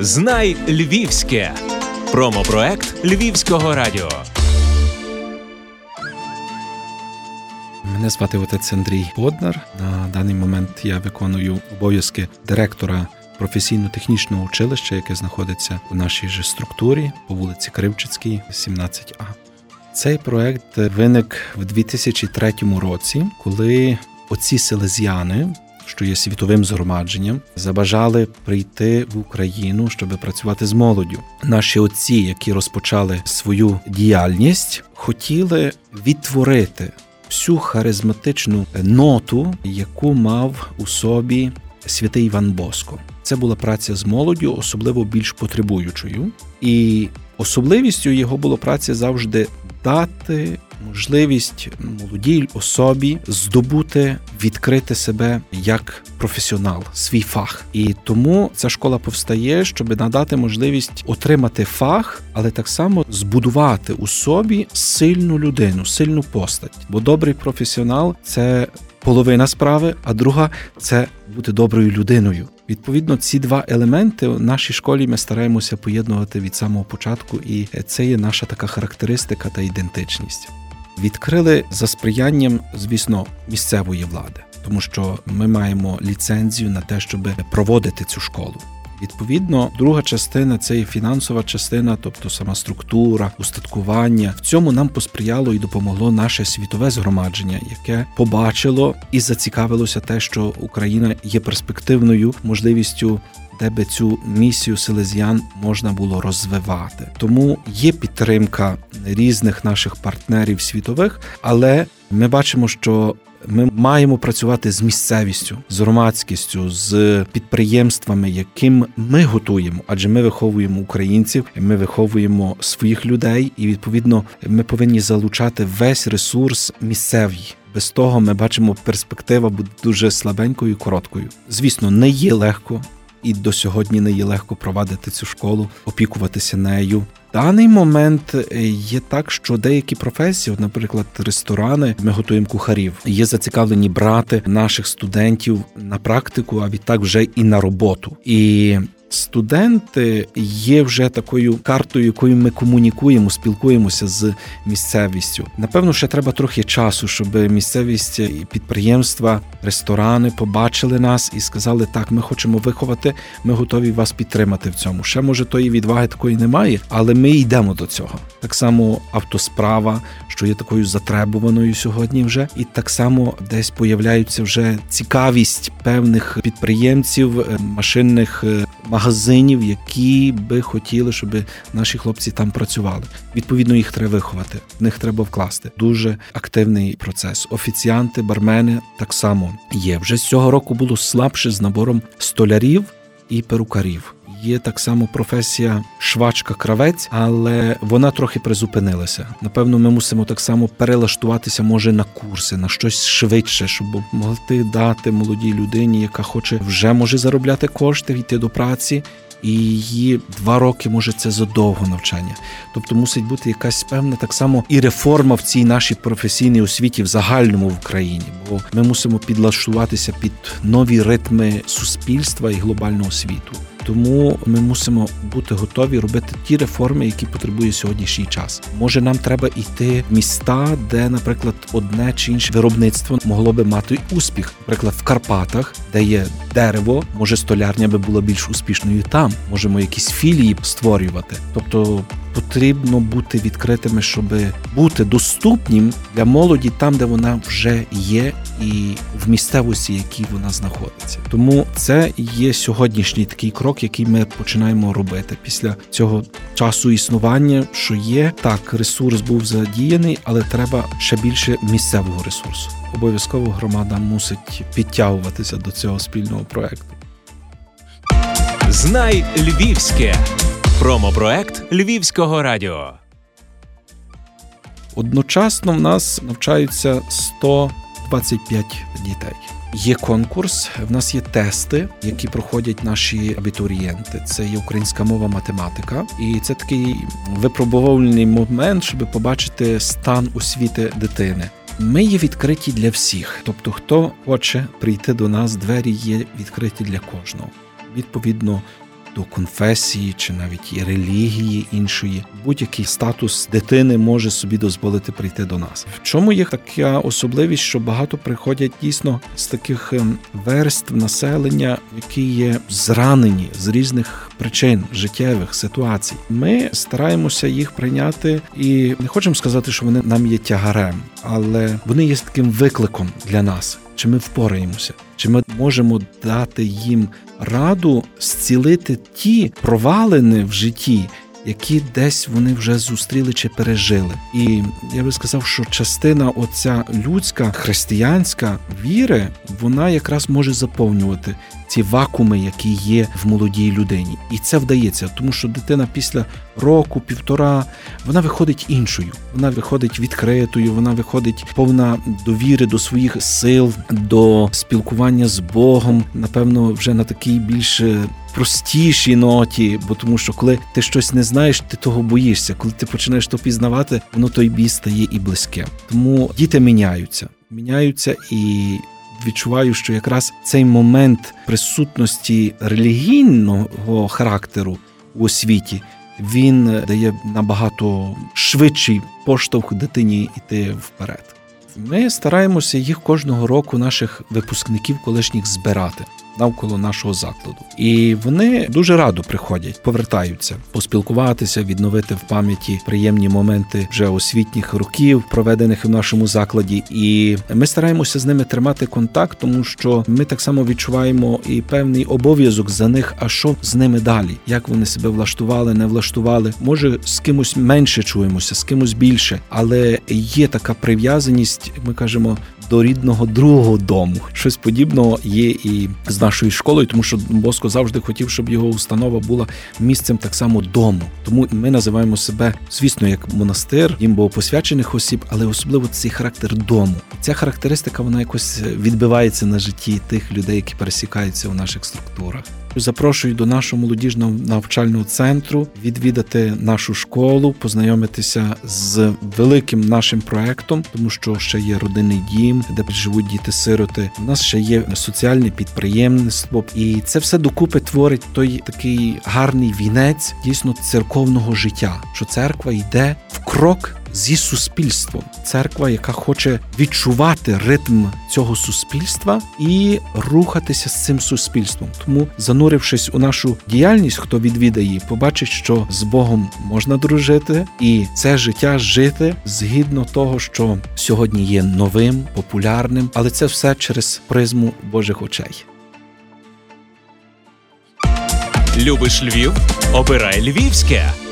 Знай Львівське. Промопроект Львівського радіо. Мене звати отець Андрій Боднар. На даний момент я виконую обов'язки директора професійно-технічного училища, яке знаходиться в нашій же структурі по вулиці Кривчицькій, 17А. Цей проект виник в 2003 році, коли оці селезіяни, що є світовим згромадженням, забажали прийти в Україну, щоб працювати з молоддю. Наші отці, які розпочали свою діяльність, хотіли відтворити всю харизматичну ноту, яку мав у собі святий Іван Боско. Це була праця з молоддю, особливо більш потребуючою, і особливістю його було праця завжди дати можливість молодій особі здобути, відкрити себе як професіонал, свій фах. І тому ця школа повстає, щоб надати можливість отримати фах, але так само збудувати у собі сильну людину, сильну постать. Бо добрий професіонал це половина справи, а друга це бути доброю людиною. Відповідно, ці два елементи в нашій школі ми стараємося поєднувати від самого початку, і це є наша така характеристика та ідентичність. Відкрили за сприянням, звісно, місцевої влади, тому що ми маємо ліцензію на те, щоб проводити цю школу. Відповідно, друга частина це і фінансова частина, тобто сама структура, устаткування. В цьому нам посприяло і допомогло наше світове згромадження, яке побачило і зацікавилося те, що Україна є перспективною можливістю. Де би цю місію селезіян можна було розвивати, тому є підтримка різних наших партнерів світових, але ми бачимо, що ми маємо працювати з місцевістю, з громадськістю, з підприємствами, яким ми готуємо, адже ми виховуємо українців, ми виховуємо своїх людей, і відповідно ми повинні залучати весь ресурс місцевий. Без того ми бачимо, перспектива буде дуже слабенькою і короткою. Звісно, не є легко. І до сьогодні не є легко провадити цю школу, опікуватися нею, даний момент е, є так, що деякі професії, наприклад, ресторани, ми готуємо кухарів, є зацікавлені брати наших студентів на практику, а відтак вже і на роботу. І Студенти є вже такою картою, якою ми комунікуємо, спілкуємося з місцевістю. Напевно, ще треба трохи часу, щоб місцевість і підприємства, ресторани побачили нас і сказали: так, ми хочемо виховати, ми готові вас підтримати в цьому. Ще може тої відваги такої немає, але ми йдемо до цього. Так само автосправа, що є такою затребуваною сьогодні, вже і так само десь появляються вже цікавість певних підприємців, е, машинних е, магазинів, які би хотіли, щоб наші хлопці там працювали. Відповідно, їх треба виховати, в них треба вкласти. Дуже активний процес. Офіціанти, бармени так само є. Вже з цього року було слабше з набором столярів і перукарів. Є так само професія швачка-кравець, але вона трохи призупинилася. Напевно, ми мусимо так само перелаштуватися, може, на курси, на щось швидше, щоб могти дати молодій людині, яка хоче вже може заробляти кошти, йти до праці. І її два роки може це задовго навчання. Тобто мусить бути якась певна так само і реформа в цій нашій професійній освіті в загальному в країні, бо ми мусимо підлаштуватися під нові ритми суспільства і глобального світу. Тому ми мусимо бути готові робити ті реформи, які потребує сьогоднішній час. Може, нам треба йти в міста, де, наприклад, одне чи інше виробництво могло би мати успіх. Наприклад, в Карпатах, де є дерево, може столярня би була більш успішною там. Можемо якісь філії створювати. Тобто потрібно бути відкритими, щоб бути доступним для молоді там, де вона вже є, і в місцевості, якій вона знаходиться. Тому це є сьогоднішній такий крок, який ми починаємо робити після цього часу існування. Що є так, ресурс був задіяний, але треба ще більше місцевого ресурсу. Обов'язково громада мусить підтягуватися до цього спільного проекту. Знай Львівське. Промопроект Львівського радіо. Одночасно в нас навчаються 125 дітей. Є конкурс, в нас є тести, які проходять наші абітурієнти. Це є українська мова, математика, і це такий випробувальний момент, щоб побачити стан освіти дитини. Ми є відкриті для всіх, тобто, хто хоче прийти до нас, двері є відкриті для кожного. Відповідно, до конфесії чи навіть і релігії іншої. Будь-який статус дитини може собі дозволити прийти до нас. В чому є така особливість, що багато приходять дійсно з таких ем, верств населення, які є зранені з різних причин життєвих ситуацій. Ми стараємося їх прийняти і не хочемо сказати, що вони нам є тягарем, але вони є таким викликом для нас. Чи ми впораємося, чи ми можемо дати їм раду зцілити ті провалини в житті, які десь вони вже зустріли чи пережили. І я би сказав, що частина оця людська християнська віри, вона якраз може заповнювати ці вакууми, які є в молодій людині, і це вдається, тому що дитина після року, півтора, вона виходить іншою, вона виходить відкритою, вона виходить повна довіри до своїх сил, до спілкування з Богом. Напевно, вже на такій більш простішій ноті, бо тому, що коли ти щось не знаєш, ти того боїшся. Коли ти починаєш то пізнавати, воно той бій стає і близьке. Тому діти міняються, міняються і відчуваю, що якраз цей момент присутності релігійного характеру у освіті він дає набагато швидший поштовх дитині йти вперед. Ми стараємося їх кожного року, наших випускників колишніх збирати навколо нашого закладу, і вони дуже радо приходять, повертаються, поспілкуватися, відновити в пам'яті приємні моменти вже освітніх років, проведених в нашому закладі. І ми стараємося з ними тримати контакт, тому що ми так само відчуваємо і певний обов'язок за них. А що з ними далі? Як вони себе влаштували, не влаштували? Може з кимось менше чуємося, з кимось більше, але є така прив'язаність, ми кажемо. До рідного другого дому щось подібного є і з нашою школою, тому що Боско завжди хотів, щоб його установа була місцем так само дому. Тому ми називаємо себе, звісно, як монастир, дім богопосвячених осіб, але особливо цей характер дому. Ця характеристика вона якось відбивається на житті тих людей, які пересікаються у наших структурах. Запрошую до нашого молодіжного навчального центру відвідати нашу школу, познайомитися з великим нашим проектом, тому що ще є родинний дім, де живуть діти-сироти. У нас ще є соціальне підприємництво, і це все докупи творить той такий гарний вінець дійсно церковного життя, що церква йде крок зі суспільством. Церква, яка хоче відчувати ритм цього суспільства і рухатися з цим суспільством. Тому, занурившись у нашу діяльність, хто відвідає її, побачить, що з Богом можна дружити, і це життя жити згідно того, що сьогодні є новим, популярним, але це все через призму Божих очей. Любиш Львів? Обирай Львівське.